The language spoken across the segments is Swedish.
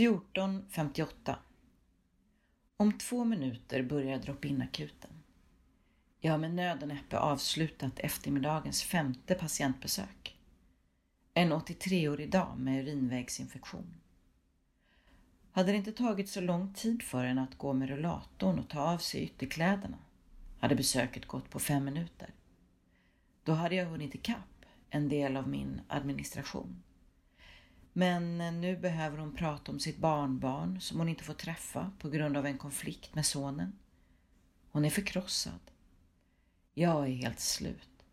14.58 Om två minuter börjar drop-in-akuten. Jag har med nöd och näppe avslutat eftermiddagens femte patientbesök. En 83-årig dam med urinvägsinfektion. Hade det inte tagit så lång tid för henne att gå med rullatorn och ta av sig ytterkläderna hade besöket gått på fem minuter. Då hade jag hunnit ikapp en del av min administration. Men eh, nu behöver hon prata om sitt barnbarn som hon inte får träffa på grund av en konflikt med sonen. Hon är förkrossad. Jag är helt slut.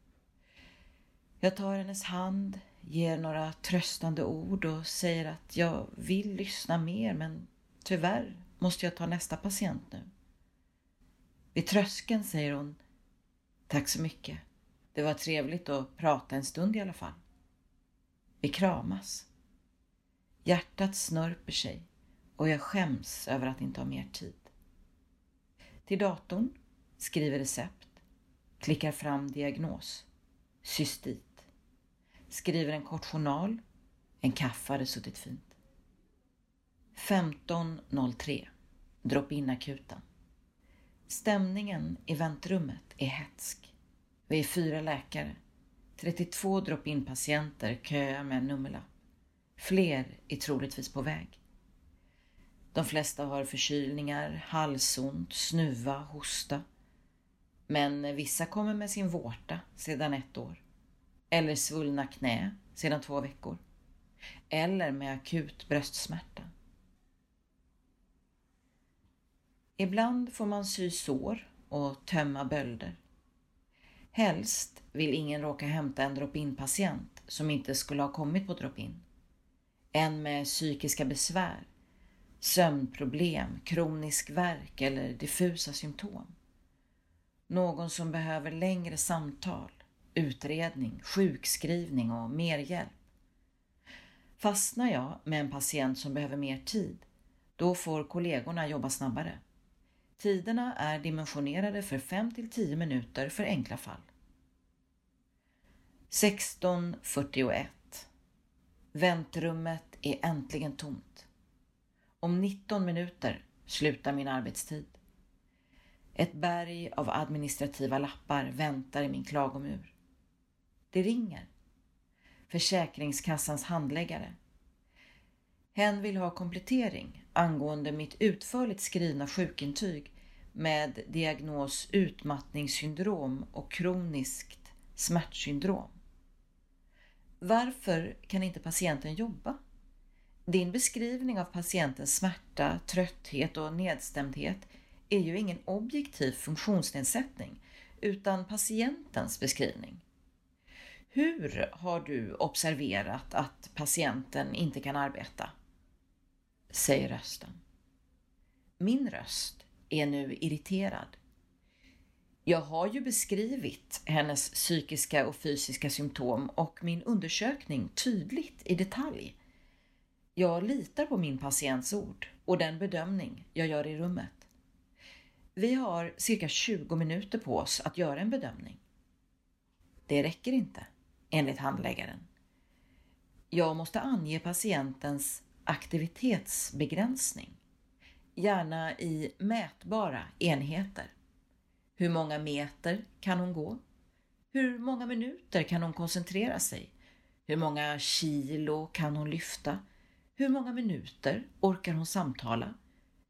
Jag tar hennes hand, ger några tröstande ord och säger att jag vill lyssna mer men tyvärr måste jag ta nästa patient nu. Vid tröskeln säger hon Tack så mycket. Det var trevligt att prata en stund i alla fall. Vi kramas. Hjärtat snörper sig och jag skäms över att inte ha mer tid. Till datorn, skriver recept, klickar fram diagnos, cystit, skriver en kort journal, en kaffe hade suttit fint. 15.03, drop-in akuten. Stämningen i väntrummet är hetsk. Vi är fyra läkare, 32 drop-in patienter köar med en nummerlapp. Fler är troligtvis på väg. De flesta har förkylningar, halsont, snuva, hosta. Men vissa kommer med sin vårta sedan ett år. Eller svullna knä sedan två veckor. Eller med akut bröstsmärta. Ibland får man sy sår och tömma bölder. Helst vill ingen råka hämta en drop-in patient som inte skulle ha kommit på drop-in en med psykiska besvär, sömnproblem, kronisk värk eller diffusa symptom. Någon som behöver längre samtal, utredning, sjukskrivning och mer hjälp. Fastnar jag med en patient som behöver mer tid, då får kollegorna jobba snabbare. Tiderna är dimensionerade för 5 till 10 minuter för enkla fall. 16.41 Väntrummet är äntligen tomt. Om 19 minuter slutar min arbetstid. Ett berg av administrativa lappar väntar i min klagomur. Det ringer. Försäkringskassans handläggare. Hen vill ha komplettering angående mitt utförligt skrivna sjukintyg med diagnos utmattningssyndrom och kroniskt smärtsyndrom. Varför kan inte patienten jobba? Din beskrivning av patientens smärta, trötthet och nedstämdhet är ju ingen objektiv funktionsnedsättning utan patientens beskrivning. Hur har du observerat att patienten inte kan arbeta? Säger rösten. Min röst är nu irriterad. Jag har ju beskrivit hennes psykiska och fysiska symptom och min undersökning tydligt i detalj. Jag litar på min patients ord och den bedömning jag gör i rummet. Vi har cirka 20 minuter på oss att göra en bedömning. Det räcker inte, enligt handläggaren. Jag måste ange patientens aktivitetsbegränsning, gärna i mätbara enheter. Hur många meter kan hon gå? Hur många minuter kan hon koncentrera sig? Hur många kilo kan hon lyfta? Hur många minuter orkar hon samtala?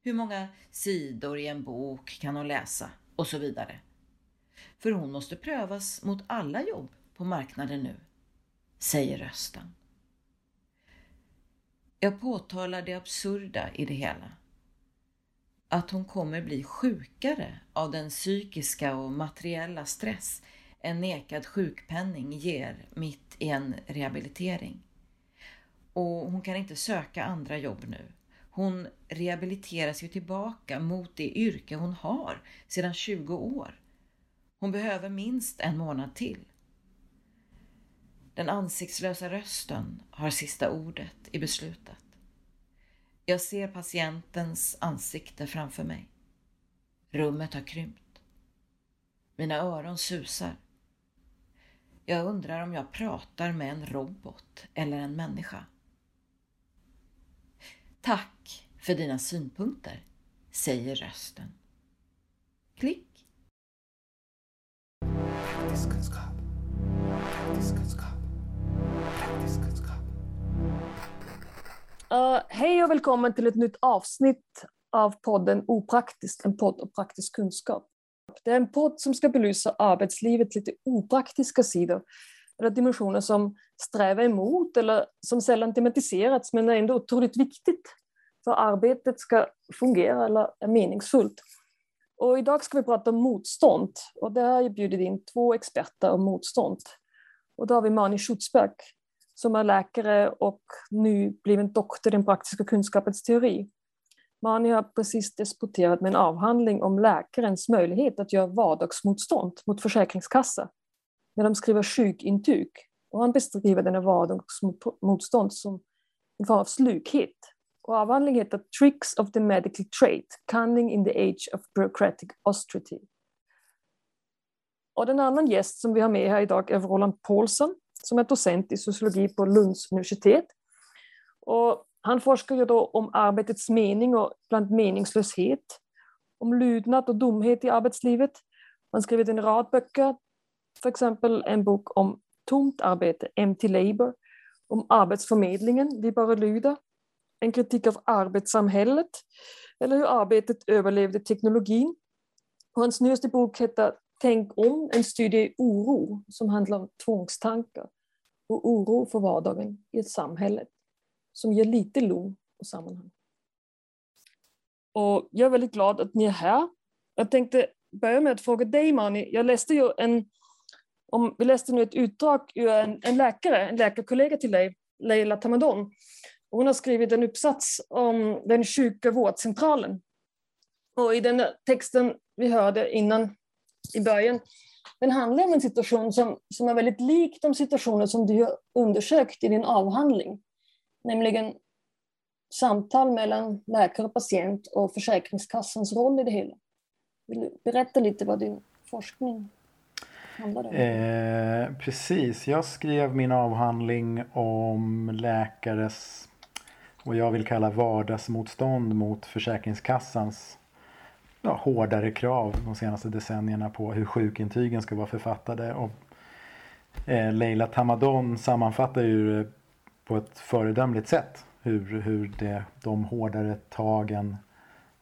Hur många sidor i en bok kan hon läsa? Och så vidare. För hon måste prövas mot alla jobb på marknaden nu, säger rösten. Jag påtalar det absurda i det hela att hon kommer bli sjukare av den psykiska och materiella stress en nekad sjukpenning ger mitt i en rehabilitering. Och hon kan inte söka andra jobb nu. Hon rehabiliteras ju tillbaka mot det yrke hon har sedan 20 år. Hon behöver minst en månad till. Den ansiktslösa rösten har sista ordet i beslutet. Jag ser patientens ansikte framför mig. Rummet har krympt. Mina öron susar. Jag undrar om jag pratar med en robot eller en människa. Tack för dina synpunkter, säger rösten. Klick! Praktisk. Uh, hej och välkommen till ett nytt avsnitt av podden Opraktiskt, en podd om praktisk kunskap. Det är en podd som ska belysa arbetslivets lite opraktiska sidor, eller dimensioner som strävar emot eller som sällan tematiserats men är ändå otroligt viktigt för arbetet ska fungera eller är meningsfullt. Och idag ska vi prata om motstånd och där har jag bjudit in två experter om motstånd. Och då har vi Mani Schutzberg som är läkare och nybliven doktor i den praktiska kunskapens teori. Mani har precis disputerat med en avhandling om läkarens möjlighet att göra vardagsmotstånd mot Försäkringskassan när de skriver sjukintyg. Och han beskriver denna vardagsmotstånd som en form av slughet. Och avhandlingen heter Tricks of the Medical Trade, Cunning in the Age of Bureaucratic Austerity. Och den annan gäst som vi har med här idag är Roland Paulsson som är docent i sociologi på Lunds universitet. Och han forskar ju då om arbetets mening och bland meningslöshet, om lydnad och dumhet i arbetslivet. Han har skrivit en rad böcker, för exempel en bok om tomt arbete, empty labor, om arbetsförmedlingen, vi bara lyder, en kritik av arbetssamhället, eller hur arbetet överlevde teknologin. Och hans nyaste bok heter Tänk om, en studie i oro som handlar om tvångstankar och oro för vardagen i ett samhälle som ger lite lugn och sammanhang. Och jag är väldigt glad att ni är här. Jag tänkte börja med att fråga dig Mani. Jag läste ju en, om, vi läste nu ett utdrag ur en, en läkare, en läkarkollega till dig, Leila Tamadon. Hon har skrivit en uppsats om den sjuka vårdcentralen. Och i den texten vi hörde innan i början, den handlar om en situation som, som är väldigt lik de situationer som du har undersökt i din avhandling. Nämligen samtal mellan läkare och patient och Försäkringskassans roll i det hela. Vill du berätta lite vad din forskning handlar om? Eh, precis, jag skrev min avhandling om läkares och jag vill kalla vardagsmotstånd mot Försäkringskassans ja, hårdare krav de senaste decennierna på hur sjukintygen ska vara författade. Och, eh, Leila Tamadon sammanfattar ju det på ett föredömligt sätt hur, hur det, de hårdare tagen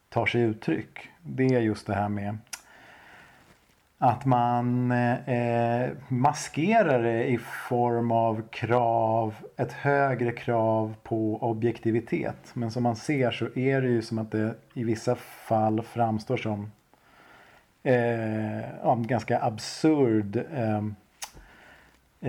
tar sig uttryck. Det är just det här med att man eh, maskerar det i form av krav, ett högre krav på objektivitet. Men som man ser så är det ju som att det i vissa fall framstår som eh, en ganska absurd eh,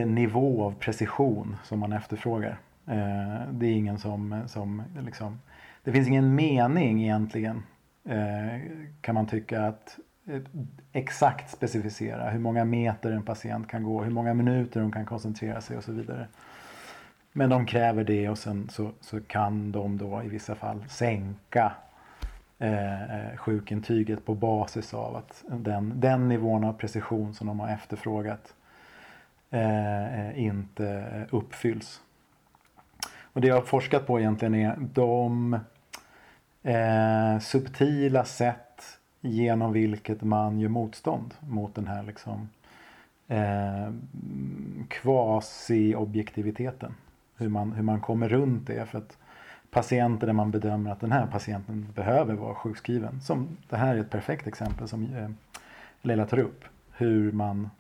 nivå av precision som man efterfrågar. Eh, det är ingen som, som liksom, det finns ingen mening egentligen eh, kan man tycka att Eh, exakt specificera hur många meter en patient kan gå, hur många minuter de kan koncentrera sig och så vidare. Men de kräver det och sen så, så kan de då i vissa fall sänka eh, eh sjukintyget på basis av att den, den nivån av precision som de har efterfrågat eh, eh inte uppfylls. Och det jag har forskat på egentligen är de eh, subtila sätt genom vilket man gör motstånd mot den här liksom eh, quasi-objektiviteten. Hur man, hur man kommer runt det. För att patienter där man bedömer att den här patienten behöver vara sjukskriven. Som, det här är ett perfekt exempel som eh, Leila tar upp. Hur man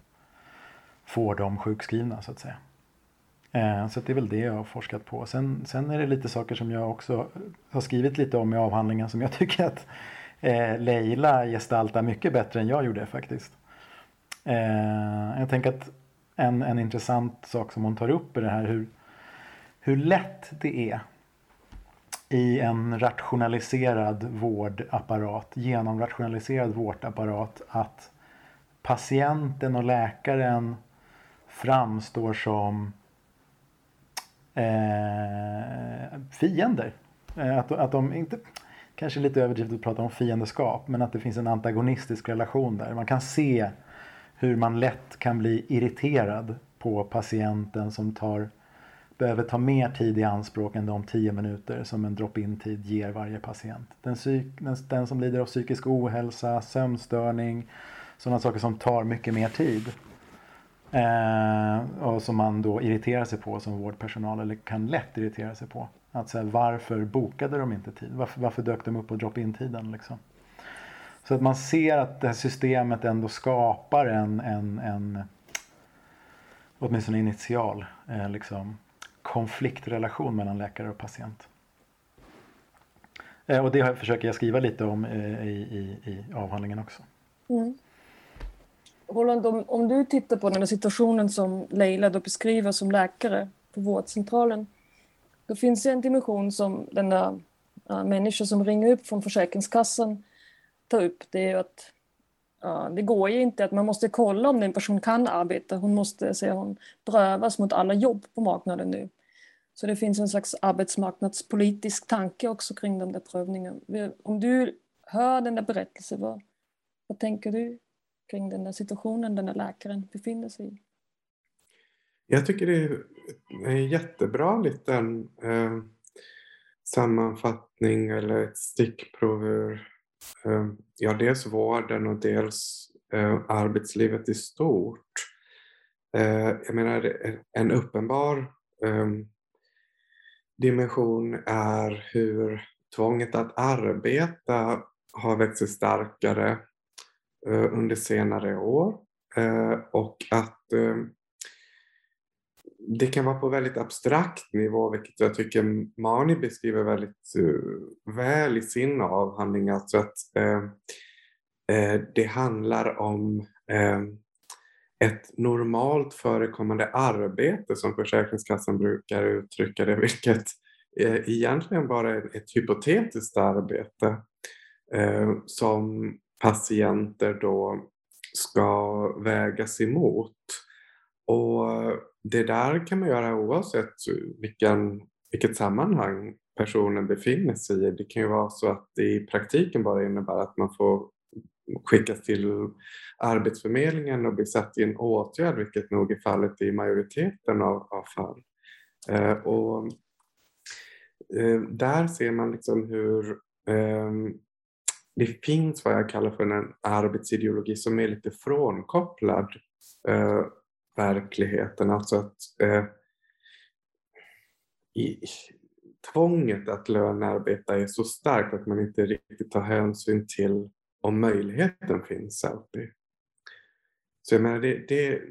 får dem sjukskrivna så att säga. Eh, så det är väl det jag har forskat på. Sen, sen är det lite saker som jag också har skrivit lite om i avhandlingen som jag tycker att eh, Leila gestaltar mycket bättre än jag gjorde faktiskt. Eh, jag tänker att en, en intressant sak som hon tar upp är det här hur, hur lätt det är i en rationaliserad vårdapparat, genomrationaliserad vårdapparat att patienten och läkaren framstår som eh, fiender. Eh, att, att de inte, kanske lite överdrivet att prata om fiendeskap, men att det finns en antagonistisk relation där. Man kan se hur man lätt kan bli irriterad på patienten som tar behöver ta mer tid i anspråk än de 10 minuter som en drop-in-tid ger varje patient. Den, psyk, den, den, som lider av psykisk ohälsa, sömnstörning, sådana saker som tar mycket mer tid. Eh, och som man då irriterar sig på som vårdpersonal eller kan lätt irritera sig på. Att säga varför bokade de inte tid? Varför, varför dök de upp på drop-in-tiden liksom? Så att man ser att det här systemet ändå skapar en, en, en åtminstone initial eh, liksom, konfliktrelation mellan läkare och patient. Eh, och det försöker jag skriva lite om eh, i, i, i avhandlingen också. Mm. Roland, om, om du tittar på den här situationen som Leila då beskriver som läkare på vårdcentralen. Då finns det en dimension som den där äh, människan som ringer upp från Försäkringskassan tar upp. Det är att äh, det går ju inte att man måste kolla om den person kan arbeta. Hon måste, säger hon, prövas mot alla jobb på marknaden nu. Så det finns en slags arbetsmarknadspolitisk tanke också kring den där prövningen. Om du hör den där berättelsen, vad, vad tänker du? kring den där situationen den där läkaren befinner sig i? Jag tycker det är en jättebra liten eh, sammanfattning eller ett stickprov ur eh, ja, dels vården och dels eh, arbetslivet i stort. Eh, jag menar, en uppenbar eh, dimension är hur tvånget att arbeta har växt sig starkare Eh, under senare år eh, och att eh, det kan vara på väldigt abstrakt nivå, vilket jag tycker Mani beskriver väldigt eh, väl i sin avhandling. Alltså att eh, eh, det handlar om ett normalt förekommande arbete som Försäkringskassan brukar uttrycka det, vilket egentligen bara är ett hypotetiskt arbete som patienter då ska vägas emot. Och det där kan man göra oavsett vilken, vilket sammanhang personen befinner sig i. Det kan ju vara så att det i praktiken bara innebär att man får skickas till Arbetsförmedlingen och bli satt i en åtgärd, vilket nog är fallet i majoriteten av, av fall. Eh, och, eh, där ser man liksom hur eh, det finns vad jag kallar för en arbetsideologi som är lite frånkopplad eh, verkligheten. Alltså att eh, i, tvånget att lönearbeta är så starkt att man inte riktigt tar hänsyn till om möjligheten finns alltid. Så jag menar, det, det,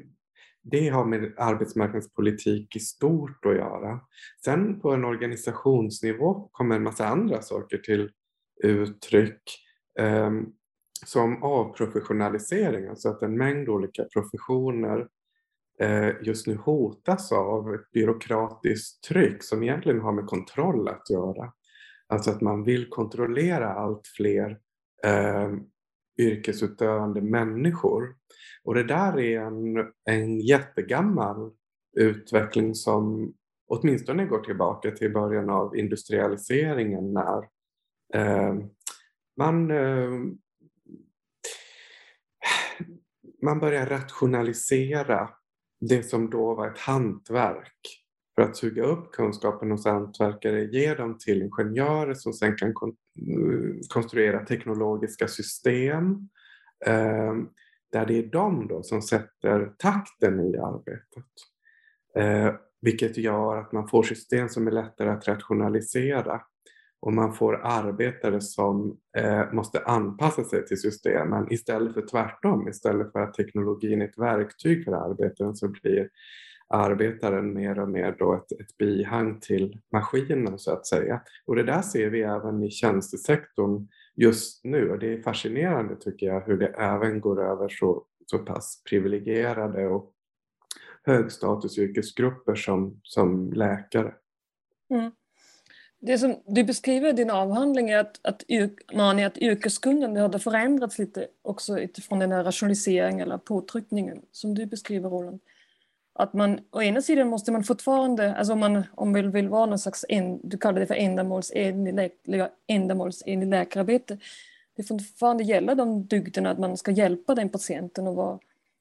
det har med arbetsmarknadspolitik i stort att göra. Sen på en organisationsnivå kommer en massa andra saker till uttryck. eh, som avprofessionalisering, alltså att en mängd olika professioner Eh, just nu hotas av ett byråkratiskt tryck som egentligen har med kontroll att göra. Alltså att man vill kontrollera allt fler eh, yrkesutövande människor. Och det där är en, en jättegammal utveckling som åtminstone går tillbaka till början av industrialiseringen när eh, man, eh, man börjar rationalisera det som då var ett hantverk för att suga upp kunskapen hos hantverkare, ge dem till ingenjörer som sen kan kon eh, konstruera teknologiska system eh, där det är de då som sätter takten i arbetet. Eh, vilket gör att man får system som är lättare att rationalisera och man får arbetare som eh, måste anpassa sig till systemen istället för tvärtom. Istället för att teknologin är ett verktyg för arbetaren så blir arbetaren mer och mer då ett, ett bihang till maskinen så att säga. Och det där ser vi även i tjänstesektorn just nu och det är fascinerande tycker jag hur det även går över så, så pass privilegierade och högstatusyrkesgrupper som, som läkare. Mm det som du beskriver i din avhandling är att, att, man att yrkeskunnande har förändrats lite också utifrån den här rationaliseringen eller påtryckningen som du beskriver Roland. Att man, å ena sidan måste man fortfarande, alltså om man om man vill vara någon slags, en, du kallar det för ändamålsenlig, ändamålsenlig läkararbete, det får fortfarande gälla de dygderna att man ska hjälpa den patienten och vara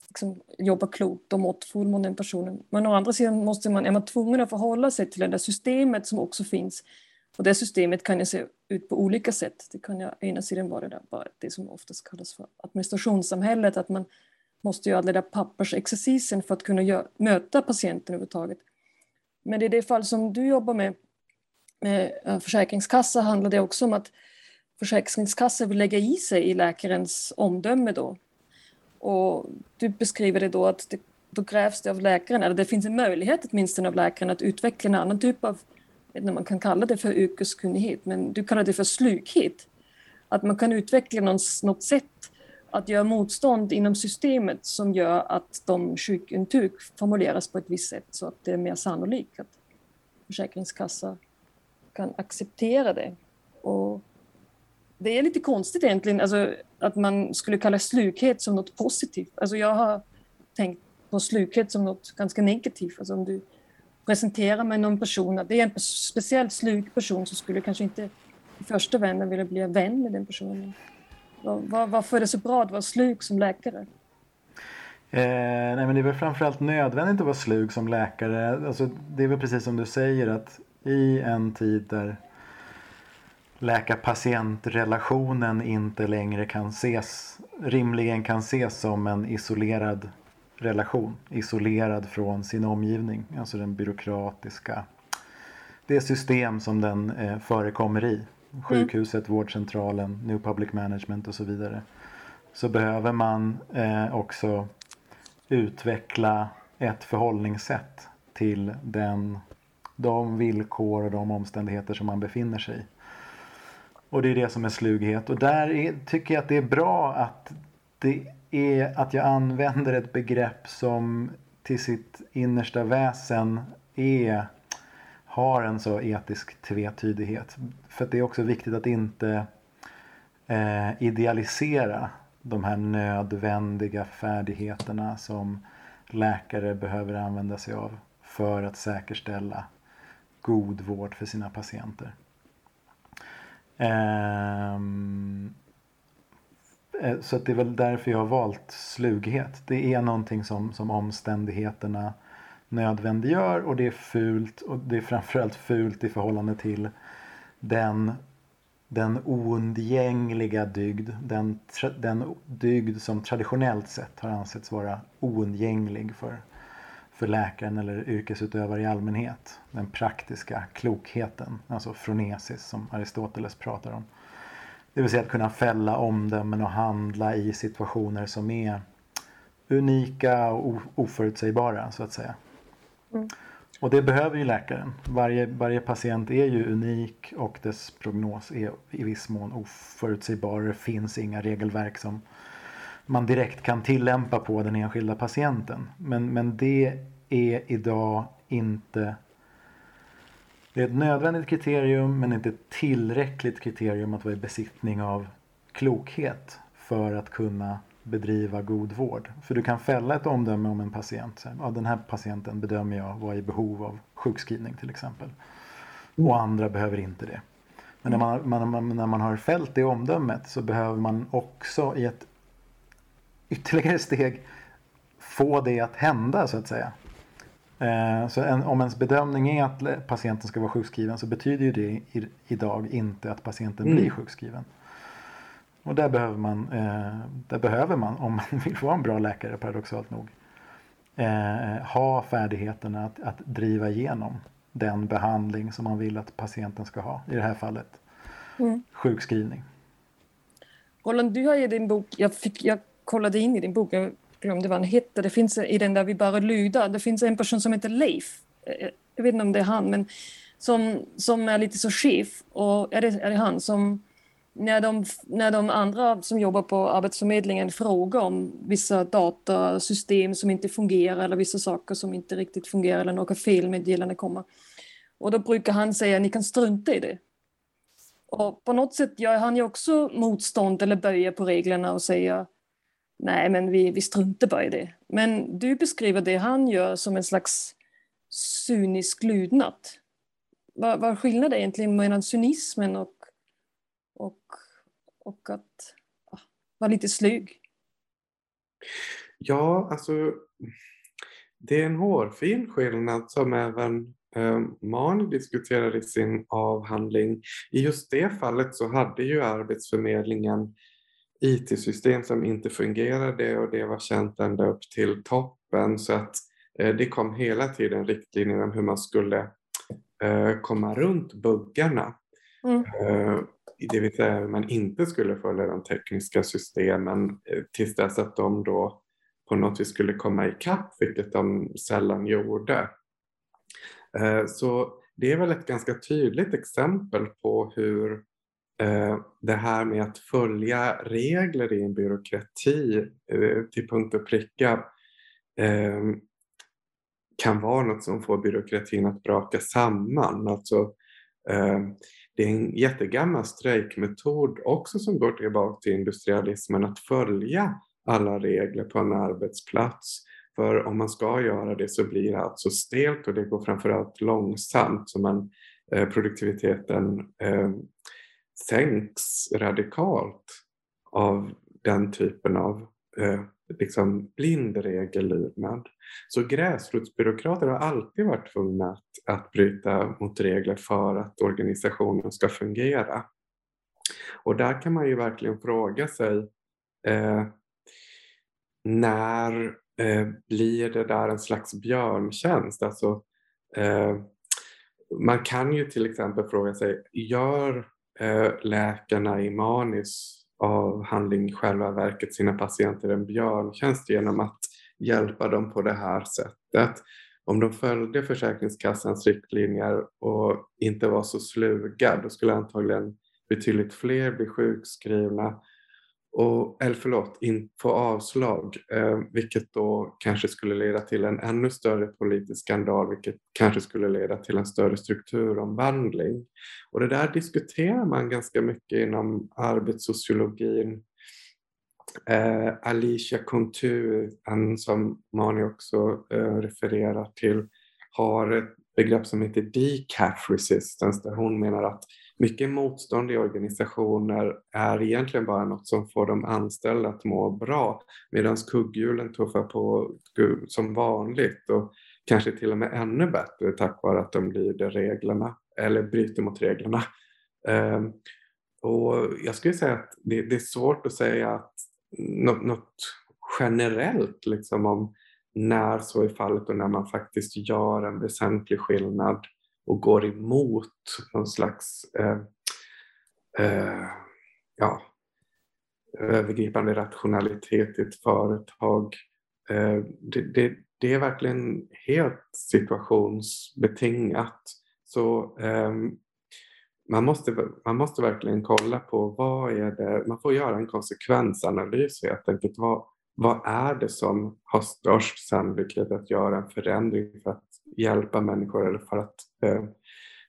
liksom jobba klokt och måttfull mot den personen. Men å andra sidan måste man, är man tvungen att förhålla sig till det där systemet som också finns. Och det systemet kan ju se ut på olika sätt. Det kan ju ena sidan vara det, där, det som oftast kallas för administrationssamhället, att man måste göra den där pappersexercisen för att kunna gör, möta patienten överhuvudtaget. Men i det fall som du jobbar med, med eh, Försäkringskassa handlar det också om att Försäkringskassan vill lägga i sig i läkarens omdöme då. Och du beskriver det då att det, då krävs det av läkaren, eller det finns en möjlighet åtminstone av läkaren att utveckla en annan typ av, vet inte om man kan kalla det för yrkeskunnighet, men du kallar det för slughet. Att man kan utveckla något, något sätt att göra motstånd inom systemet som gör att de sjukintyg formuleras på ett visst sätt så att det är mer sannolikt att Försäkringskassan kan acceptera det. Och det är lite konstigt egentligen alltså, att man skulle kalla slughet som något positivt. Alltså, jag har tänkt på slughet som något ganska negativt. Alltså, om du presentera mig någon person, att det är en speciellt slug person så skulle kanske inte i första vänden vilja bli vän med den personen. Var, varför är det så bra att vara slug som läkare? Eh, nej men det är väl framförallt nödvändigt att vara slug som läkare. Alltså, det är väl precis som du säger att i en tid där läkar-patient-relationen inte längre kan ses, rimligen kan ses som en isolerad relation. Isolerad från sin omgivning, alltså den byråkratiska, det system som den eh, förekommer i. Sjukhuset, mm. vårdcentralen, New Public Management och så vidare. Så behöver man eh, också utveckla ett förhållningssätt till den, de villkor och de omständigheter som man befinner sig i. Och det är det som är slughet. Och där är, tycker jag att det är bra att, det är, att jag använder ett begrepp som till sitt innersta väsen är, har en så etisk tvetydighet. För det är också viktigt att inte eh, idealisera de här nödvändiga färdigheterna som läkare behöver använda sig av för att säkerställa god vård för sina patienter. Um, Eh, så att det är väl därför jag har valt slughet. Det är någonting som, som omständigheterna nödvändiggör och det är fult och det är framförallt fult i förhållande till den, den oundgängliga dygd. Den, den dygd som traditionellt sett har ansetts vara oundgänglig för för läkaren eller yrkesutövare i allmänhet. Den praktiska klokheten, alltså fronesis som Aristoteles pratar om. Det vill säga att kunna fälla omdömen och handla i situationer som är unika och oförutsägbara så att säga. Mm. Och det behöver ju läkaren. Varje, varje patient är ju unik och dess prognos är i viss mån oförutsägbar. Det finns inga regelverk som man direkt kan tillämpa på den enskilda patienten. Men, men det är idag inte det är ett nödvändigt kriterium men inte ett tillräckligt kriterium att vara i besittning av klokhet för att kunna bedriva god vård. För du kan fälla ett omdöme om en patient. Ja, den här patienten bedömer jag vara i behov av sjukskrivning till exempel. Och andra behöver inte det. Men när man, man, när man har fällt det omdömet så behöver man också i ett ytterligare steg få det att hända så att säga. Eh, så en, om ens bedömning är att patienten ska vara sjukskriven så betyder ju det i, idag inte att patienten mm. blir sjukskriven. Och där behöver man, eh, där behöver man, om man vill vara en bra läkare paradoxalt nog, eh, ha färdigheterna att, att driva igenom den behandling som man vill att patienten ska ha. I det här fallet mm. sjukskrivning. Roland, du har i din bok, jag, fick, jag kollade in i din bok, jag glömde vad han hette, det finns i den där vi bara lyda, det finns en person som heter Leif, eh, jag vet inte om det är han, men som, som är lite så chef, och är det, är det han som när de, när de andra som jobbar på Arbetsförmedlingen frågar om vissa datasystem som inte fungerar eller vissa saker som inte riktigt fungerar eller några felmeddelanden kommer. Och då brukar han säga ni kan strunta i det. Och på något sätt gör han ju också motstånd eller böjer på reglerna och säger nej men vi, vi struntar bara i det. Men du beskriver det han gör som en slags cynisk lydnad. Vad, vad är skillnaden egentligen mellan cynismen och, och, och att ja, vara lite slug? Ja, alltså det är en hårfin skillnad som även eh, Mani diskuterar i sin avhandling. I just det fallet så hade ju Arbetsförmedlingen IT-system som inte fungerade och det var känt ända upp till toppen så att eh, det kom hela tiden riktlinjer om hur man skulle eh, komma runt buggarna. Mm. Eh, det vill säga hur man inte skulle följa de tekniska systemen tills dess att de då på något vis skulle komma ikapp, vilket de sällan gjorde. Så det är väl ett ganska tydligt exempel på hur Eh, det här med att följa regler i en byråkrati eh, till punkt och pricka eh, kan vara något som får byråkratin att braka samman. Alltså, det är en jättegammal strejkmetod också som går tillbaka till industrialismen att följa alla regler på en arbetsplats. För om man ska göra det så blir det alltså stelt och det går framförallt långsamt så man, produktiviteten eh, sänks radikalt av den typen av eh, liksom blind regellydnad. Så gräsrotsbyråkrater har alltid varit tvungna att, att bryta mot regler för att organisationen ska fungera. Och där kan man ju verkligen fråga sig eh, när eh, blir det där en slags björntjänst? Alltså, eh, man kan ju till exempel fråga sig, gör Eh, läkarna i Manis avhandling själva verket sina patienter en björntjänst genom att hjälpa dem på det här sättet? Om de följde Försäkringskassans riktlinjer och inte var så sluga, då skulle antagligen betydligt fler bli sjukskrivna och, eller förlåt, in, få avslag, eh, vilket då kanske skulle leda till en ännu större politisk skandal, vilket kanske skulle leda till en större strukturomvandling. Och det där diskuterar man ganska mycket inom arbetssociologin. Eh, Alicia Contu, som Mani också eh, refererar till, har ett begrepp som heter decaf resistance, där hon menar att mycket motstånd i organisationer är egentligen bara något som får de anställda att må bra medan kugghjulen tuffar på som vanligt och kanske till och med ännu bättre tack vare att de lyder reglerna eller bryter mot reglerna. Ehm, och jag skulle säga att det, det, är svårt att säga att något, något generellt liksom om när så är fallet och när man faktiskt gör en väsentlig skillnad och går emot någon slags eh, eh, ja, övergripande rationalitet i ett företag. Eh, det, det, det, är verkligen helt situationsbetingat. Så ehm, man måste, man måste verkligen kolla på vad är det, man får göra en konsekvensanalys helt enkelt. Vad, vad är det som har störst sannolikhet att göra en förändring för att hjälpa människor eller för att eh,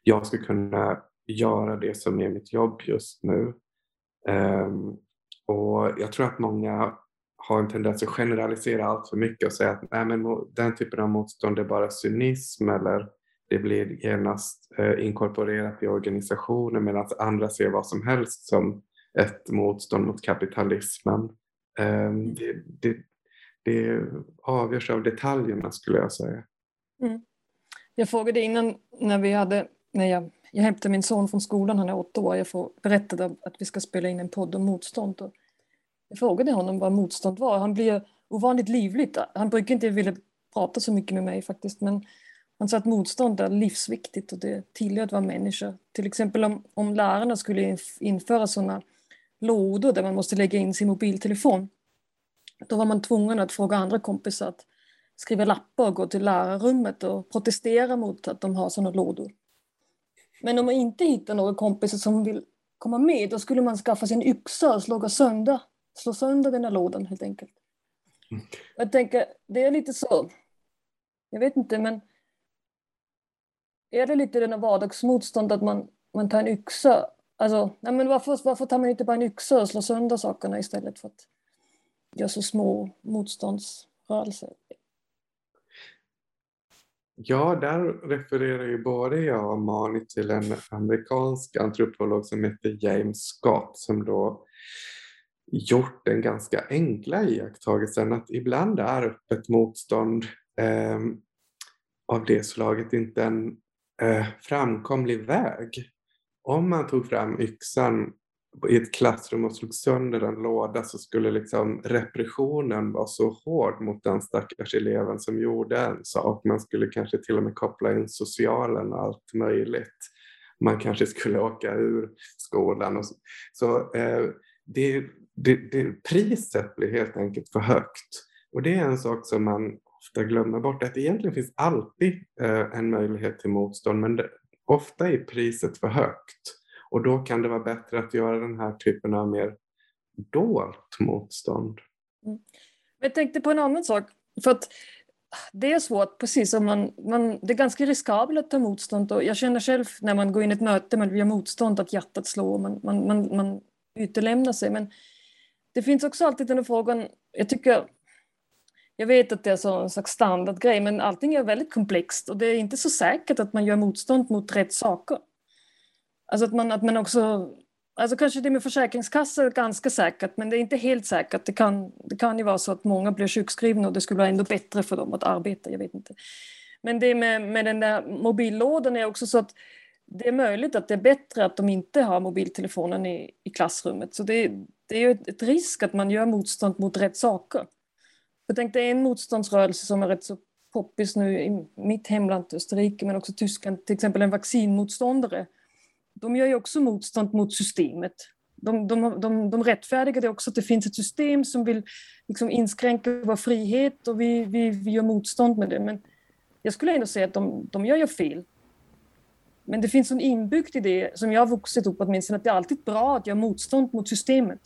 jag ska kunna göra det som är mitt jobb just nu. Eh, och jag tror att många har en tendens att generalisera allt för mycket och säga att Nej, men den typen av motstånd är bara cynism eller det blir genast eh, inkorporerat i organisationen medan andra ser vad som helst som ett motstånd mot kapitalismen. Um, det, det, det avgörs av detaljerna skulle jag säga. Mm. Jag frågade innan när vi hade, när jag, jag hämtade min son från skolan, han är åtta år, jag får, berättade att vi ska spela in en podd om motstånd. Och jag frågade honom vad motstånd var. Han blev ovanligt livligt. Han brukar inte vilja prata så mycket med mig faktiskt, men han sa att motstånd är livsviktigt och det tillhör att vara människa. Till exempel om, om lärarna skulle införa sådana lådor där man måste lägga in sin mobiltelefon. Då var man tvungen att fråga andra kompisar att skriva lappar och gå till lärarrummet och protestera mot att de har sådana lådor. Men om man inte hittar några kompisar som vill komma med, då skulle man skaffa sig en yxa och slå sönder, slå sönder den här lådan helt enkelt. Mm. Jag tänker, det är lite så. Jag vet inte, men är det lite den vardagsmotstånd att man, man tar en yxa? Alltså, nej men varför, varför tar man inte bara en yxa och slår sönder sakerna istället för att göra så små motståndsrörelser? Ja, där refererar ju både jag och Mani till en amerikansk antropolog som heter James Scott som då gjort den ganska enkla iakttagelsen att ibland är öppet motstånd eh, av det slaget inte en eh, framkomlig väg. Om man tog fram yxan i ett klassrum och slog sönder en låda så skulle liksom repressionen vara så hård mot den stackars eleven som gjorde en sak. Man skulle kanske till och med koppla in socialen och allt möjligt. Man kanske skulle åka ur skolan. Och så så eh, det, det, det, priset blir helt enkelt för högt. Och det är en sak som man ofta glömmer bort, att egentligen finns alltid eh, en möjlighet till motstånd, men det, ofta är priset för högt. Och då kan det vara bättre att göra den här typen av mer dolt motstånd. Mm. Jag tänkte på en annan sak. För att det är svårt, precis som man, man, det är ganska riskabelt att ta motstånd. Och jag känner själv när man går in i ett möte, man vill göra motstånd, att hjärtat slår, man, man, man, man utelämnar sig. Men det finns också alltid den här frågan, jag tycker, jag vet att det är så en slags standardgrej, men allting är väldigt komplext och det är inte så säkert att man gör motstånd mot rätt saker. Alltså att man, att man också... Alltså kanske det med Försäkringskassan är ganska säkert, men det är inte helt säkert. Det kan, det kan ju vara så att många blir sjukskrivna och det skulle vara ändå bättre för dem att arbeta, jag vet inte. Men det med, med den där mobillådan är också så att det är möjligt att det är bättre att de inte har mobiltelefonen i, i klassrummet. Så det, det är ju ett, ett risk att man gör motstånd mot rätt saker. Jag tänkte en motståndsrörelse som är rätt så poppis nu i mitt hemland Österrike, men också Tyskland, till exempel en vaccinmotståndare de gör ju också motstånd mot systemet. De, de, de, de rättfärdigar också att det finns ett system som vill liksom inskränka vår frihet och vi, vi, vi gör motstånd med det. Men jag skulle ändå säga att de, de gör ju fel. Men det finns en inbyggt i det, som jag har vuxit upp åtminstone, att det är alltid bra att göra motstånd mot systemet.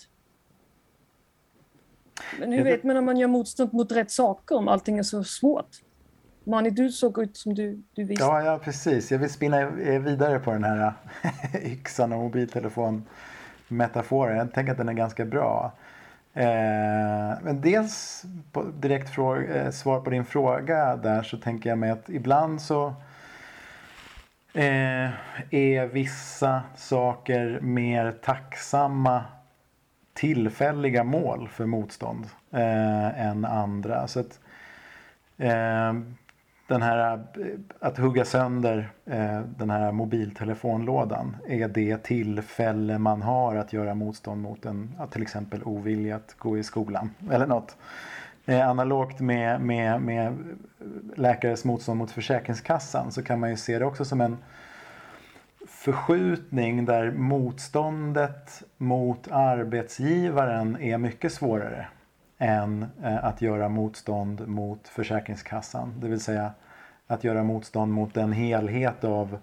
Men hur vet man om man gör motstånd mot rätt saker om allting är så svårt? Mani, du såg ut som du, du visste. Ja, ja, precis. Jag vill spinna vidare på den här yxan och mobiltelefon-metaforen. Jag tänker att den är ganska bra. Eh, men dels på direkt fråga, eh, svar på din fråga där så tänker jag mig att ibland så eh, är vissa saker mer tacksamma tillfälliga mål för motstånd eh, än andra. Så att, eh, den här eh, att hugga sönder eh, den här mobiltelefonlådan är det tillfälle man har att göra motstånd mot en till exempel ovilja att gå i skolan eller något. Eh, analogt med, med, med läkares motstånd mot Försäkringskassan så kan man ju se det också som en förskjutning där motståndet mot arbetsgivaren är mycket svårare än eh, att göra motstånd mot Försäkringskassan. Det vill säga att göra motstånd mot den helhet av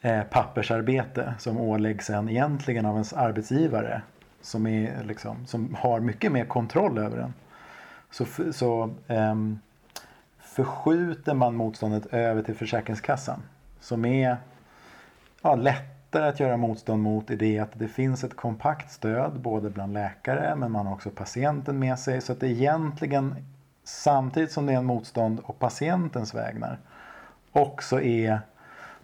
eh, pappersarbete som åläggs en egentligen av ens arbetsgivare som, är, liksom, som har mycket mer kontroll över den. Så, så um, förskjuter man motståndet över till Försäkringskassan som är ja, lätt lättare att göra motstånd mot är det att det finns ett kompakt stöd både bland läkare men man har också patienten med sig. Så att det egentligen samtidigt som det är en motstånd och patientens vägnar också är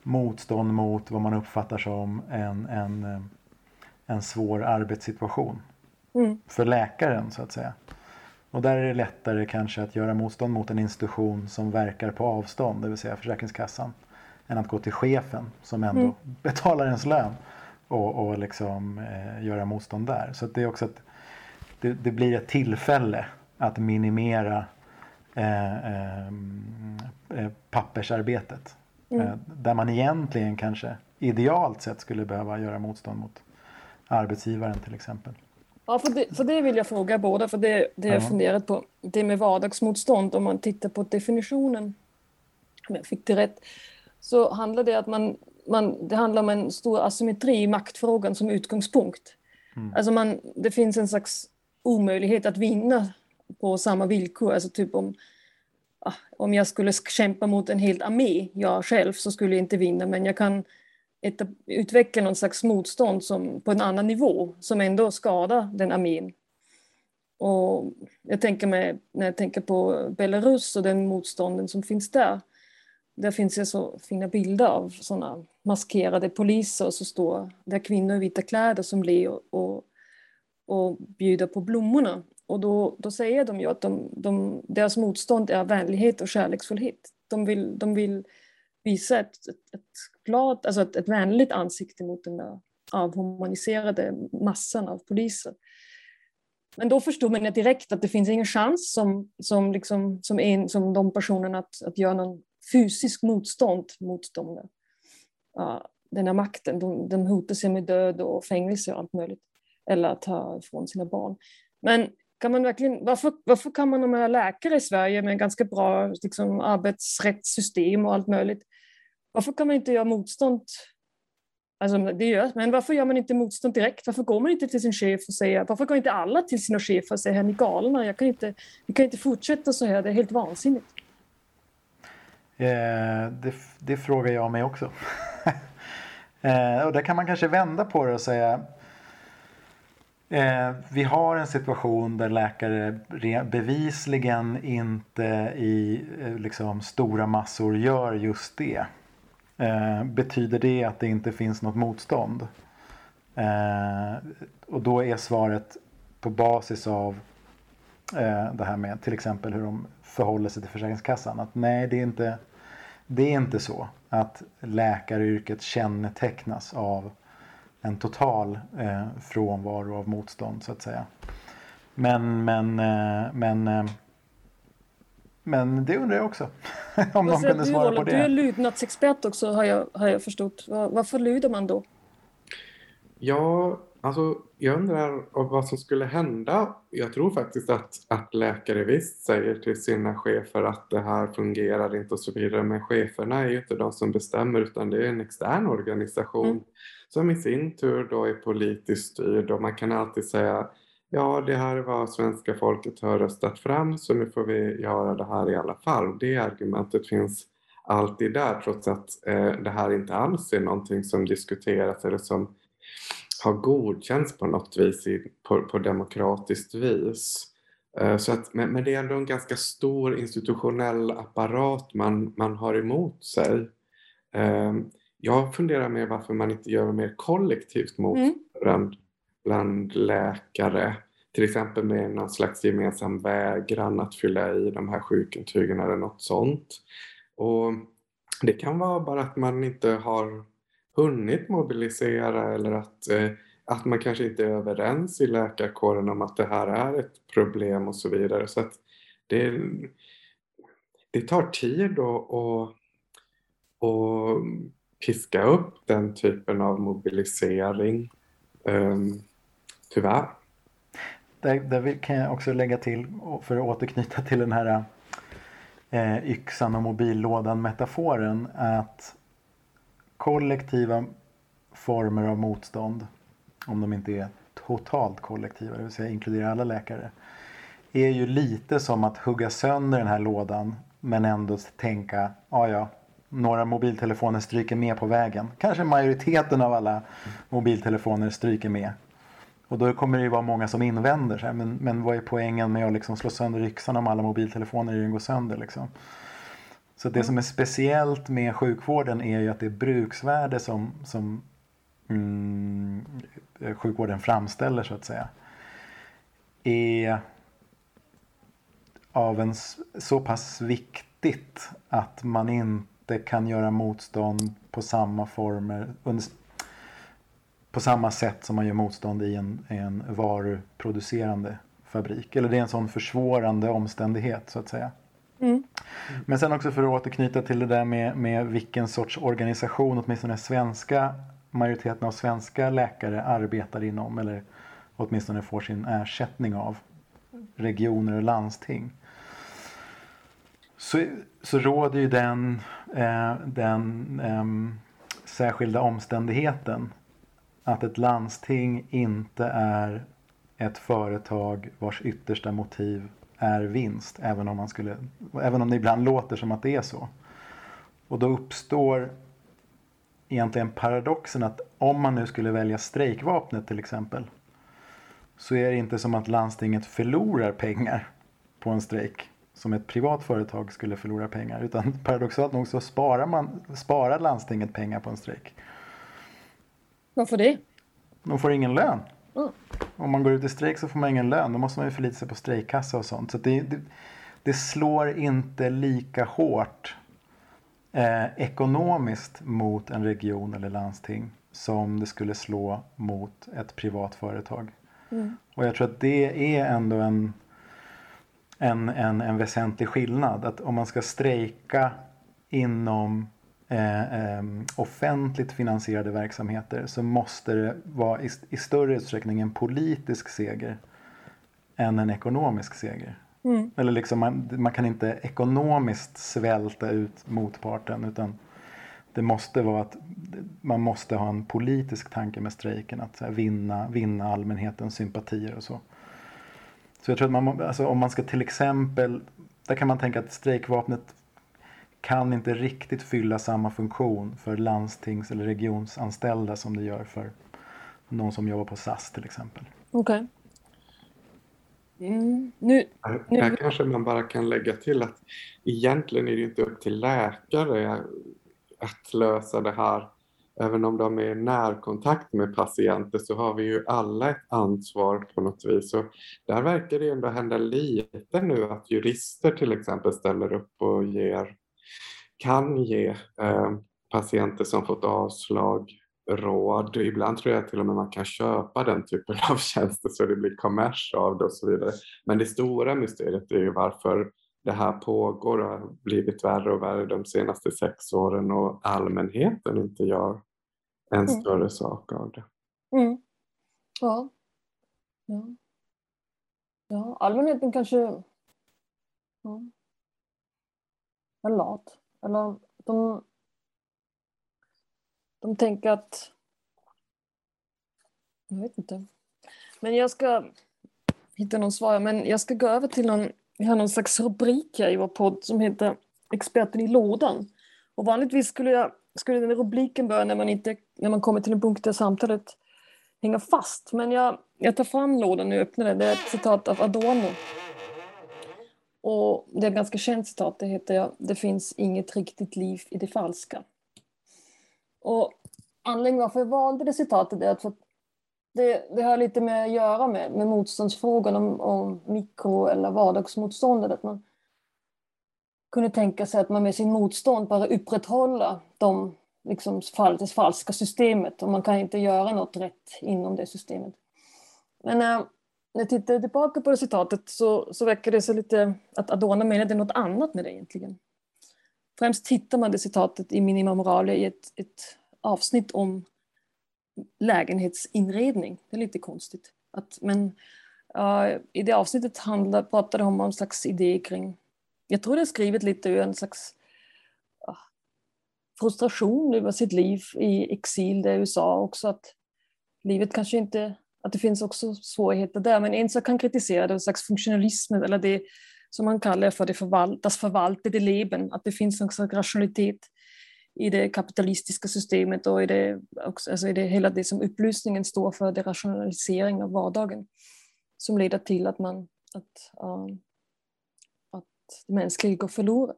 motstånd mot vad man uppfattar som en, en, en svår arbetssituation. Mm. För läkaren så att säga. Och där är det lättare kanske att göra motstånd mot en institution som verkar på avstånd, det vill säga Försäkringskassan än att gå till chefen som ändå mm. betalar ens lön och, och liksom eh, göra motstånd där. Så det är också att det, det, blir ett tillfälle att minimera eh, eh, eh pappersarbetet. Mm. Eh, där man egentligen kanske idealt sett skulle behöva göra motstånd mot arbetsgivaren till exempel. Ja, för det, för det vill jag fråga båda, för det, det jag funderat på. Det med vardagsmotstånd, om man tittar på definitionen, om jag fick det rätt, så handlar det att man, man, det handlar om en stor asymmetri i maktfrågan som utgångspunkt. Mm. Alltså man, det finns en slags omöjlighet att vinna på samma villkor. Alltså typ om, ah, om jag skulle kämpa mot en hel armé, jag själv, så skulle jag inte vinna. Men jag kan utveckla någon slags motstånd som, på en annan nivå som ändå skadar den armén. Och jag tänker mig, när jag tänker på Belarus och den motstånden som finns där där finns det så fina bilder av sådana maskerade poliser som står, där kvinnor i vita kläder som ler och, och, och på blommorna. Och då, då säger de ju att de, de, deras motstånd är vänlighet och kärleksfullhet. De vill, de vill visa ett, ett, ett glad, alltså ett, ett vänligt ansikte mot den där avhumaniserade massan av poliser. Men då förstår man direkt att det finns ingen chans som, som, liksom, som, en, som de personerna att, att göra någon fysisk motstånd mot dem där. Uh, den här makten. De, de hotar sig med död och fängelse och allt möjligt. Eller att ta ifrån sina barn. Men kan man verkligen, varför, varför kan man är läkare i Sverige med ganska bra liksom, arbetsrättssystem och allt möjligt? Varför kan man inte göra motstånd? Alltså, det görs, men varför gör man inte motstånd direkt? Varför går man inte till sin chef och säger, varför går inte alla till sina chefer och säger, ni är galna, jag kan inte, vi kan inte fortsätta så här, det är helt vansinnigt. Eh, det, det frågar jag mig också. eh, och där kan man kanske vända på det och säga eh, vi har en situation där läkare bevisligen inte i eh, liksom, stora massor gör just det. Eh, betyder det att det inte finns något motstånd? Eh, och då är svaret på basis av det här med till exempel hur de förhåller sig till Försäkringskassan. Att nej, det är inte, det är inte så att läkaryrket kännetecknas av en total eh, frånvaro av motstånd så att säga. Men, men, eh, men, eh, men det undrar jag också. om de kunde svara du, på det. Du är lydnadsexpert också har jag, har jag förstått. Varför lyder man då? Ja, alltså jag undrar vad som skulle hända. Jag tror faktiskt att, att läkare visst säger till sina chefer att det här fungerar inte och så vidare. Men cheferna är ju inte de som bestämmer utan det är en extern organisation mm. som i sin tur då är politiskt styrd och man kan alltid säga ja det här är vad svenska folket har röstat fram så nu får vi göra det här i alla fall. Det argumentet finns alltid där trots att eh, det här inte alls är någonting som diskuteras eller som har godkänts på något vis i, på, på demokratiskt vis. Eh, så att, men, men, det är ändå en ganska stor institutionell apparat man, man har emot sig. Ehm, jag funderar med varför man inte gör mer kollektivt motstånd mm. bland läkare. Till exempel med någon slags gemensam vägran att fylla i de här sjukintygen eller något sånt. Och det kan vara bara att man inte har hunnit mobilisera eller att, eh, att man kanske inte är överens i läkarkåren om att det här är ett problem och så vidare. Så att det, det tar tid att, piska upp den typen av mobilisering. Um, tyvärr. Där, där kan jag också lägga till, för att återknyta till den här eh, yxan och mobillådan metaforen, att kollektiva former av motstånd, om de inte är totalt kollektiva, det vill säga inkluderar alla läkare, är ju lite som att hugga sönder den här lådan men ändå tänka, ja ja, några mobiltelefoner stryker med på vägen. Kanske majoriteten av alla mobiltelefoner stryker med. Och då kommer det ju vara många som invänder, så här, men, men vad är poängen med att liksom slå sönder yxan om alla mobiltelefoner går sönder? Liksom? Så det som är speciellt med sjukvården är ju att det bruksvärde som, som mm, sjukvården framställer så att säga är av en så pass viktigt att man inte kan göra motstånd på samma former på samma sätt som man gör motstånd i en, en varuproducerande fabrik. Eller det är en sån försvårande omständighet så att säga. Mm. Men sen också för att återknyta till det där med, med vilken sorts organisation åtminstone svenska majoriteten av svenska läkare arbetar inom eller åtminstone får sin ersättning av regioner och landsting. Så, så råder ju den, eh, den eh, särskilda omständigheten att ett landsting inte är ett företag vars yttersta motiv är vinst. Även om, man skulle, även om det ibland låter som att det är så. Och då uppstår egentligen paradoxen att om man nu skulle välja strejkvapnet till exempel. Så är det inte som att landstinget förlorar pengar på en strejk. Som ett privat företag skulle förlora pengar. Utan paradoxalt nog så sparar, man, sparar landstinget pengar på en strejk. Varför det? De får ingen lön. Mm. Om man går ut i strejk så får man ingen lön. Då måste man ju förlita sig på strejkkassa och sånt. Så det, det, det slår inte lika hårt eh, ekonomiskt mot en region eller landsting som det skulle slå mot ett privat företag. Mm. Och jag tror att det är ändå en, en, en, en väsentlig skillnad. Att om man ska strejka inom eh, eh, offentligt finansierade verksamheter så måste det vara i, i större utsträckning en politisk seger än en ekonomisk seger. Mm. Eller liksom man, man kan inte ekonomiskt svälta ut motparten utan det måste vara att man måste ha en politisk tanke med strejken att här, vinna, vinna allmänhetens sympatier och så. Så jag tror att man, alltså, om man ska till exempel, där kan man tänka att strejkvapnet kan inte riktigt fylla samma funktion för landstings eller regionsanställda som det gör för någon som jobbar på SAS till exempel. Okej. Mm. Nu, Nu- här kanske man bara kan lägga till att egentligen är det inte upp till läkare att lösa det här. Även om de är i närkontakt med patienter så har vi ju alla ett ansvar på något vis. Och där verkar det ändå hända lite nu att jurister till exempel ställer upp och ger, kan ge eh, patienter som fått avslag råd. Ibland tror jag till och med man kan köpa den typen av tjänster så det blir kommers av det och så vidare. Men det stora mysteriet är ju varför det här pågår och har blivit värre och värre de senaste sex åren och allmänheten inte gör en Mm. större sak av det. mm. Ja. ja. Ja, allmänheten kanske ja. är lat. Eller de, de tänker att... Jag vet inte. Men jag ska hitta någon svar. Men jag ska gå över till någon... Vi har någon slags rubrik här i vår podd som heter Experten i lådan. Och vanligtvis skulle, jag, skulle den rubriken börja när man, inte, när man kommer till en punkt där samtalet hänger fast. Men jag, jag tar fram lådan och öppnar den. Det är ett citat av Adorno. Och det är ett ganska känt citat. Det heter Det finns inget riktigt liv i det falska. Och anledningen varför jag valde det citatet är att för att det, det har lite med att göra med, med motståndsfrågan om, om mikro eller vardagsmotståndet. Att man kunde tänka sig att man med sin motstånd bara upprätthåller de, liksom, fall- det falska systemet och man kan inte göra något rätt inom det systemet. Men äh, när jag tittar tillbaka på resultatet citatet så, så verkar det sig lite att Adorno menade något annat med det egentligen. Främst hittar man det citatet i Minima Morale i ett, ett avsnitt om lägenhetsinredning. Det är lite konstigt. Att, men uh, i det avsnittet handlar, pratade de om en slags idé kring, jag tror det är skrivet lite ur en slags uh, frustration över sitt liv i exil i USA också. Att livet kanske inte, att det finns också svårigheter där. Men en sak kan kritisera det, en slags funktionalism eller det som man kallar för det förvalt, das förvaltade leben, att det finns en slags rationalitet i det kapitalistiska systemet och i det, också, alltså i det hela det som upplysningen står för, det rationalisering av vardagen som leder till att man att, um, att det mänskliga går förlorat.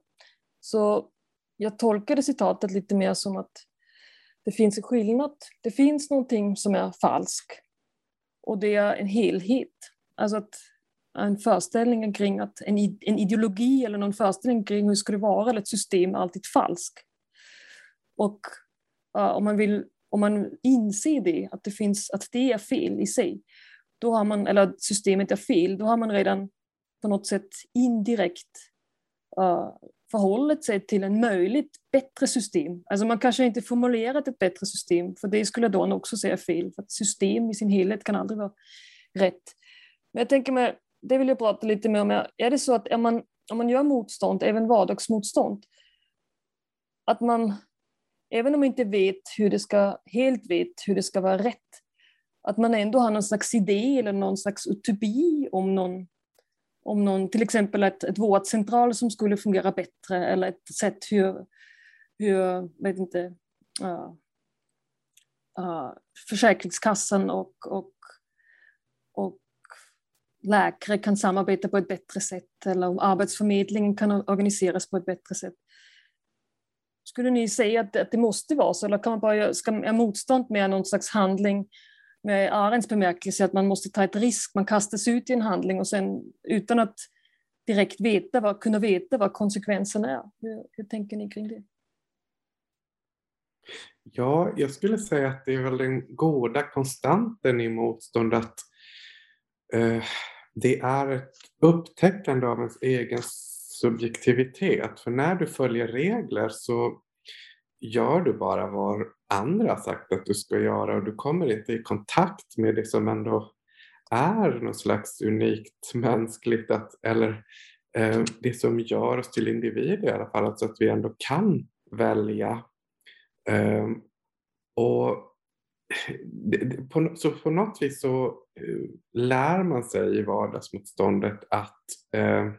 Så jag tolkade citatet lite mer som att det finns en skillnad. Det finns någonting som är falskt och det är en helhet. Alltså att en föreställning kring att en, en ideologi eller någon föreställning kring hur det skulle vara eller ett system är alltid falsk. Och uh, om, man vill, om man inser det, att det, finns, att det är fel i sig, då har man, eller att systemet är fel, då har man redan på något sätt indirekt uh, förhållit sig till en möjligt bättre system. Alltså man kanske inte formulerat ett bättre system, för det skulle då också säga fel, för att system i sin helhet kan aldrig vara rätt. Men jag tänker mig, det vill jag prata lite mer om, är det så att om man, om man gör motstånd, även vardagsmotstånd, att man även om man inte vet hur det ska, helt vet hur det ska vara rätt, att man ändå har någon slags idé eller någon slags utopi om någon, om någon till exempel ett, ett vårdcentral som skulle fungera bättre eller ett sätt hur, hur vet inte, uh, uh, Försäkringskassan och, och, och läkare kan samarbeta på ett bättre sätt eller om Arbetsförmedlingen kan organiseras på ett bättre sätt. Skulle ni säga att, att det måste vara så eller kan man bara, ska, är motstånd med någon slags handling med Arends bemärkelse att man måste ta ett risk, man kastas ut i en handling och sen utan att direkt veta vad, kunna veta vad konsekvensen är. Hur, hur tänker ni kring det? Ja, jag skulle säga att det är väl den goda konstanten i motstånd att eh, det är ett upptäckande av ens egen subjektivitet. För när du följer regler så gör du bara vad andra har sagt att du ska göra och du kommer inte i kontakt med det som ändå är något slags unikt mänskligt att, eller eh, det som gör oss till individer i alla fall, alltså att vi ändå kan välja. Eh, och på, så på något vis så eh, lär man sig i vardagsmotståndet att eh,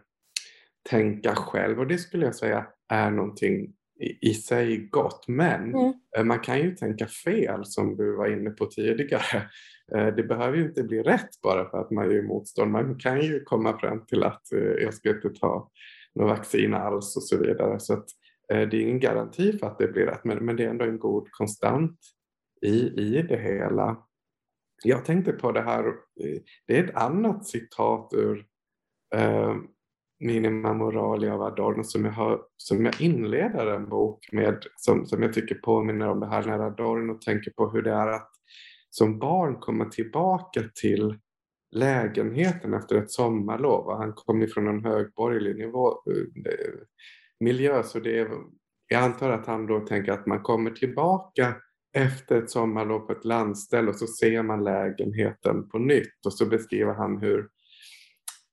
tänka själv och det skulle jag säga är någonting i, i sig gott. Men mm. uh, man kan ju tänka fel som du var inne på tidigare. det behöver ju inte bli rätt bara för att man gör motstånd. Man kan ju komma fram till att jag ska inte ta något vaccin alls och så vidare. Så att, det är ingen garanti för att det blir rätt men, men det är ändå en god konstant i, i det hela. Jag tänkte på det här, det är ett annat citat ur eh, Minima Moralia av Adorno som jag, har, som jag inleder en bok med som, som jag tycker påminner om det här när Adorno tänker på hur det är att som barn komma tillbaka till lägenheten efter ett sommarlov. Han kom ifrån från en högborgerlig nivå, eh, miljö så det är, jag antar att han då tänker att man kommer tillbaka efter ett sommarlov på ett landställe och så ser man lägenheten på nytt och så beskriver han hur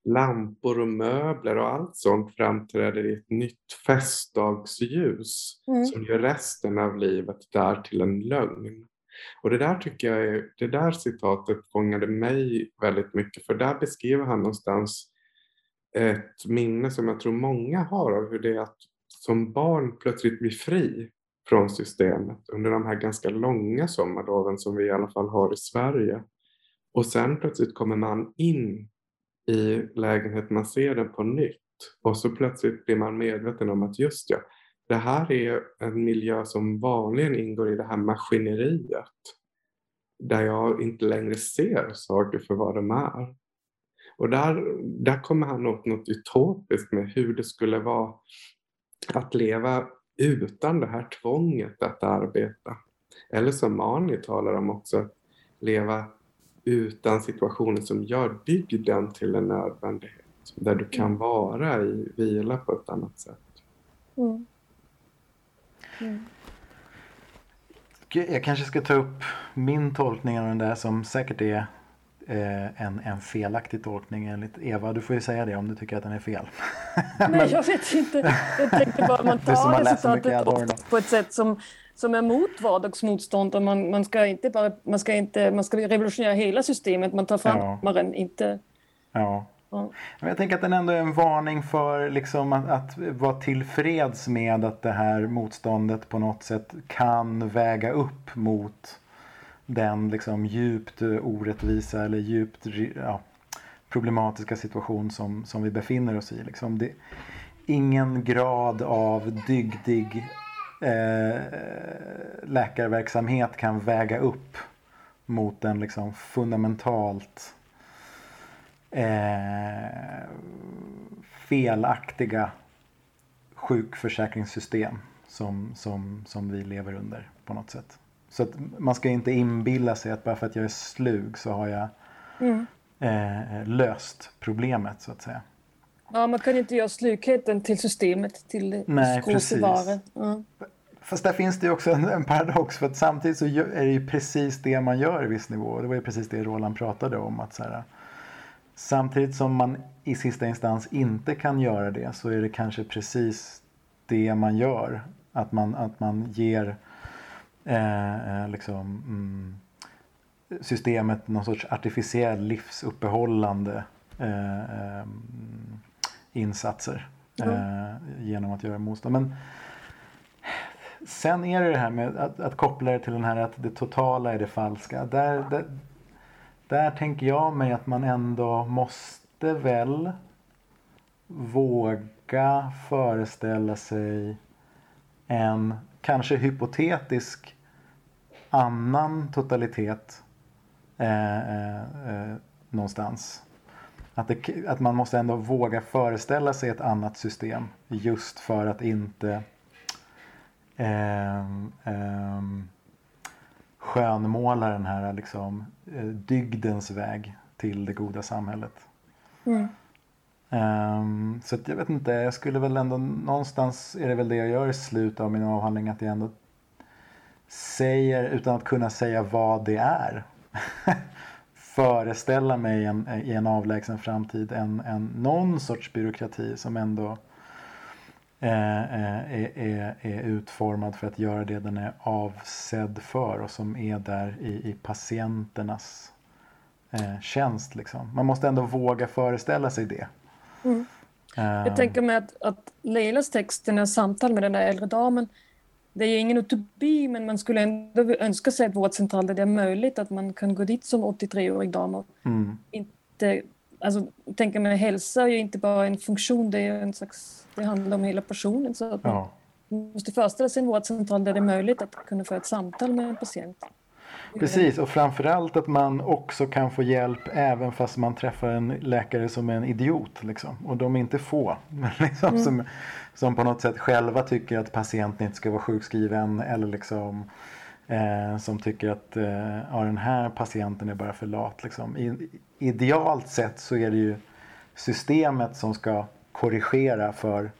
lampor och möbler och allt sånt framträder i ett nytt festdagsljus mm. som gör resten av livet där till en lögn. Och det där tycker jag är, det där citatet fångade mig väldigt mycket för där beskriver han någonstans ett minne som jag tror många har av hur det är att som barn plötsligt bli fri från systemet under de här ganska långa sommarloven som vi i alla fall har i Sverige. Och sen plötsligt kommer man in i lägenheten, man ser den på nytt och så plötsligt blir man medveten om att just ja, det här är en miljö som vanligen ingår i det här maskineriet där jag inte längre ser saker för vad de är. Och där, där kommer han åt något utopiskt med hur det skulle vara att leva utan det här tvånget att arbeta. Eller som Mani talar om också, att leva utan situationer som gör dygden till en nödvändighet. Där du kan mm. vara i vila på ett annat sätt. Mm. Mm. Jag kanske ska ta upp min tolkning av den där som säkert är eh, en, en felaktig tolkning enligt Eva. Du får ju säga det om du tycker att den är fel. Nej, jag vet inte. Jag tänkte bara man tar resultatet på ett sätt som, som är mot vardagsmotstånd. Och man, man, ska inte bara, man, ska inte, man ska revolutionera hela systemet, man tar fram ja. den, inte... Ja. ja. Jag tänker att den ändå är en varning för liksom att, att vara tillfreds med att det här motståndet på något sätt kan väga upp mot den liksom djupt orättvisa eller djupt ja, problematiska situation som, som vi befinner oss i. Liksom det, ingen grad av dygdig eh, läkarverksamhet kan väga upp mot den liksom fundamentalt eh, felaktiga sjukförsäkringssystem som, som, som vi lever under på något sätt. Så att man ska inte inbilla sig att bara för att jag är slug så har jag mm. eh, löst problemet så att säga. Ja, man kan inte göra slugheten till systemet, till Nej, precis. Mm. Fast där finns det ju också en, en, paradox för att samtidigt så är det ju precis det man gör i viss nivå. Det var ju precis det Roland pratade om. att så här, Samtidigt som man i sista instans inte kan göra det så är det kanske precis det man gör. Att man, att man ger Eh, eh, liksom, mm, systemet någon sorts artificiell livsuppehållande eh, eh, insatser mm. genom att göra motstånd. Men sen är det det här med att, att, koppla det till den här att det totala är det falska. Där, där, där tänker jag mig att man ändå måste väl våga föreställa sig en kanske hypotetisk annan totalitet eh, eh, någonstans. Att, det, att man måste ändå våga föreställa sig ett annat system just för att inte eh, eh, skönmåla den här liksom, eh, dygdens väg till det goda samhället. Mm. Um, så jag vet inte, jag skulle väl ändå någonstans är det väl det jag gör i slutet av min avhandling att jag ändå säger utan att kunna säga vad det är. Föreställa mig en, i en avlägsen framtid en, en, någon sorts byråkrati som ändå eh, eh, är, är, är, utformad för att göra det den är avsedd för och som är där i, i patienternas eh, tjänst. Liksom. Man måste ändå våga föreställa sig det. Mm. Jag tänker mig att, att Leilas text, den här samtal med den där äldre damen, det är ingen utopi, men man skulle ändå önska sig ett vårdcentral där det är möjligt att man kan gå dit som 83-årig dam och mm. inte... Alltså, tänker mig, hälsa är ju inte bara en funktion, det, är en slags, det handlar om hela personen. Så att ja. man måste föreställa sig en vårdcentral där det är möjligt att kunna få ett samtal med en patient. Precis, och framförallt att man också kan få hjälp även fast man träffar en läkare som är en idiot. Liksom. Och de är inte få. Men liksom, Mm. som, som på något sätt själva tycker att patienten inte ska vara sjukskriven. Eller liksom, eh, som tycker att eh, ja, den här patienten är bara för lat. Liksom. I, idealt sett så är det ju systemet som ska korrigera för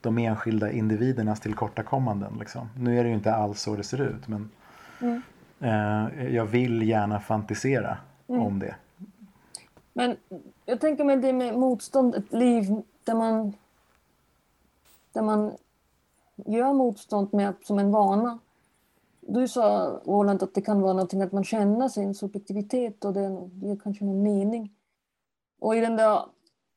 de enskilda individernas tillkortakommanden. Liksom. Nu är det ju inte alls så det ser ut. Men Mm. eh, jag vill gärna fantisera Mm. om det. Men jag tänker mig det med motstånd, ett liv där man, där man gör motstånd med, som en vana. Du sa, Roland, att det kan vara någonting att man känner sin subjektivitet och det ger kanske någon mening. Och i den där,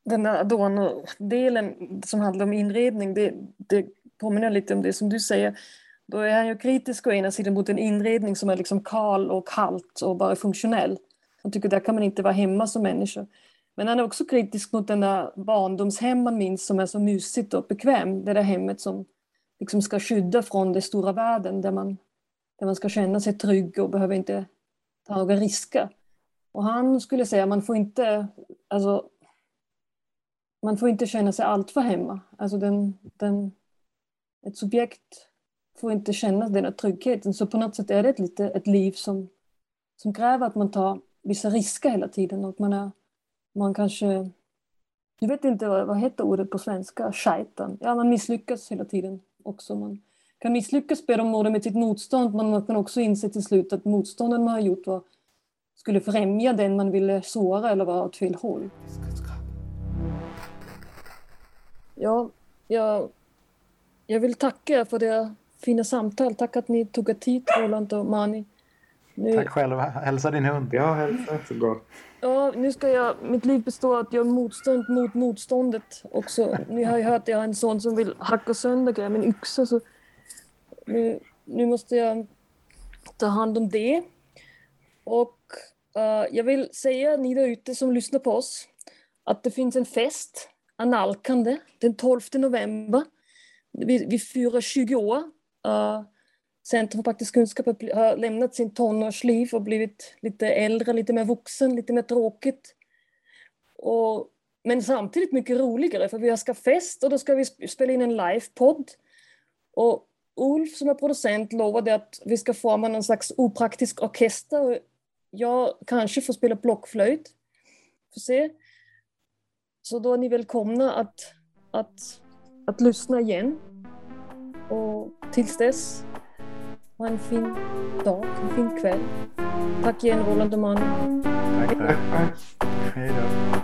den där Adorno-delen som handlar om inredning, det, det påminner lite om det som du säger. Då är han ju kritisk å ena sidan mot en inredning som är liksom kal och kallt och bara funktionell. Han tycker där kan man inte vara hemma som människa. Men han är också kritisk mot den där barndomshem man minns som är så mysigt och bekvämt. Det där hemmet som liksom ska skydda från den stora världen där man, där man ska känna sig trygg och behöver inte ta några risker. Och han skulle säga att man får inte, alltså, man får inte känna sig alltför hemma. Alltså den, den, ett subjekt får inte känna den här tryggheten. Så på något sätt är det ett, lite, ett liv som, som kräver att man tar vissa risker hela tiden. Och man, är, man kanske... Jag vet inte vad, vad heter ordet på svenska? Scheitan. Ja, man misslyckas hela tiden också. Man kan misslyckas både med sitt motstånd men man kan också inse till slut att motstånden man har gjort var, skulle främja den man ville såra eller vara åt fel håll. Ja, jag, jag vill tacka för det fina samtal. Tack att ni tog er tid, Roland och Mani. Nu, Tack själv. Hälsa din hund. Ja, hälsa så gott. Ja, nu ska jag, mitt liv består av att göra motstånd mot motståndet också. Ni har ju hört att jag har en son som vill hacka sönder grejer med en yxa så nu, nu måste jag ta hand om det. Och uh, jag vill säga ni där ute som lyssnar på oss att det finns en fest, analkande, den 12 november. Vi, vi firar 20 år. Uh, Centrum för praktisk kunskap har lämnat sin tonårsliv och blivit lite äldre, lite mer vuxen, lite mer tråkigt. Och, men samtidigt mycket roligare för vi ska fest och då ska vi spela in en livepodd. Och Ulf som är producent lovade att vi ska forma någon slags opraktisk orkester. Och jag kanske får spela blockflöjt. Får se. Så då är ni välkomna att, att, att lyssna igen. Och tills dess, ha en fin dag, en fin kväll. Tack igen Roland och Manu. Tack, tack. Tack, tack. Hej då.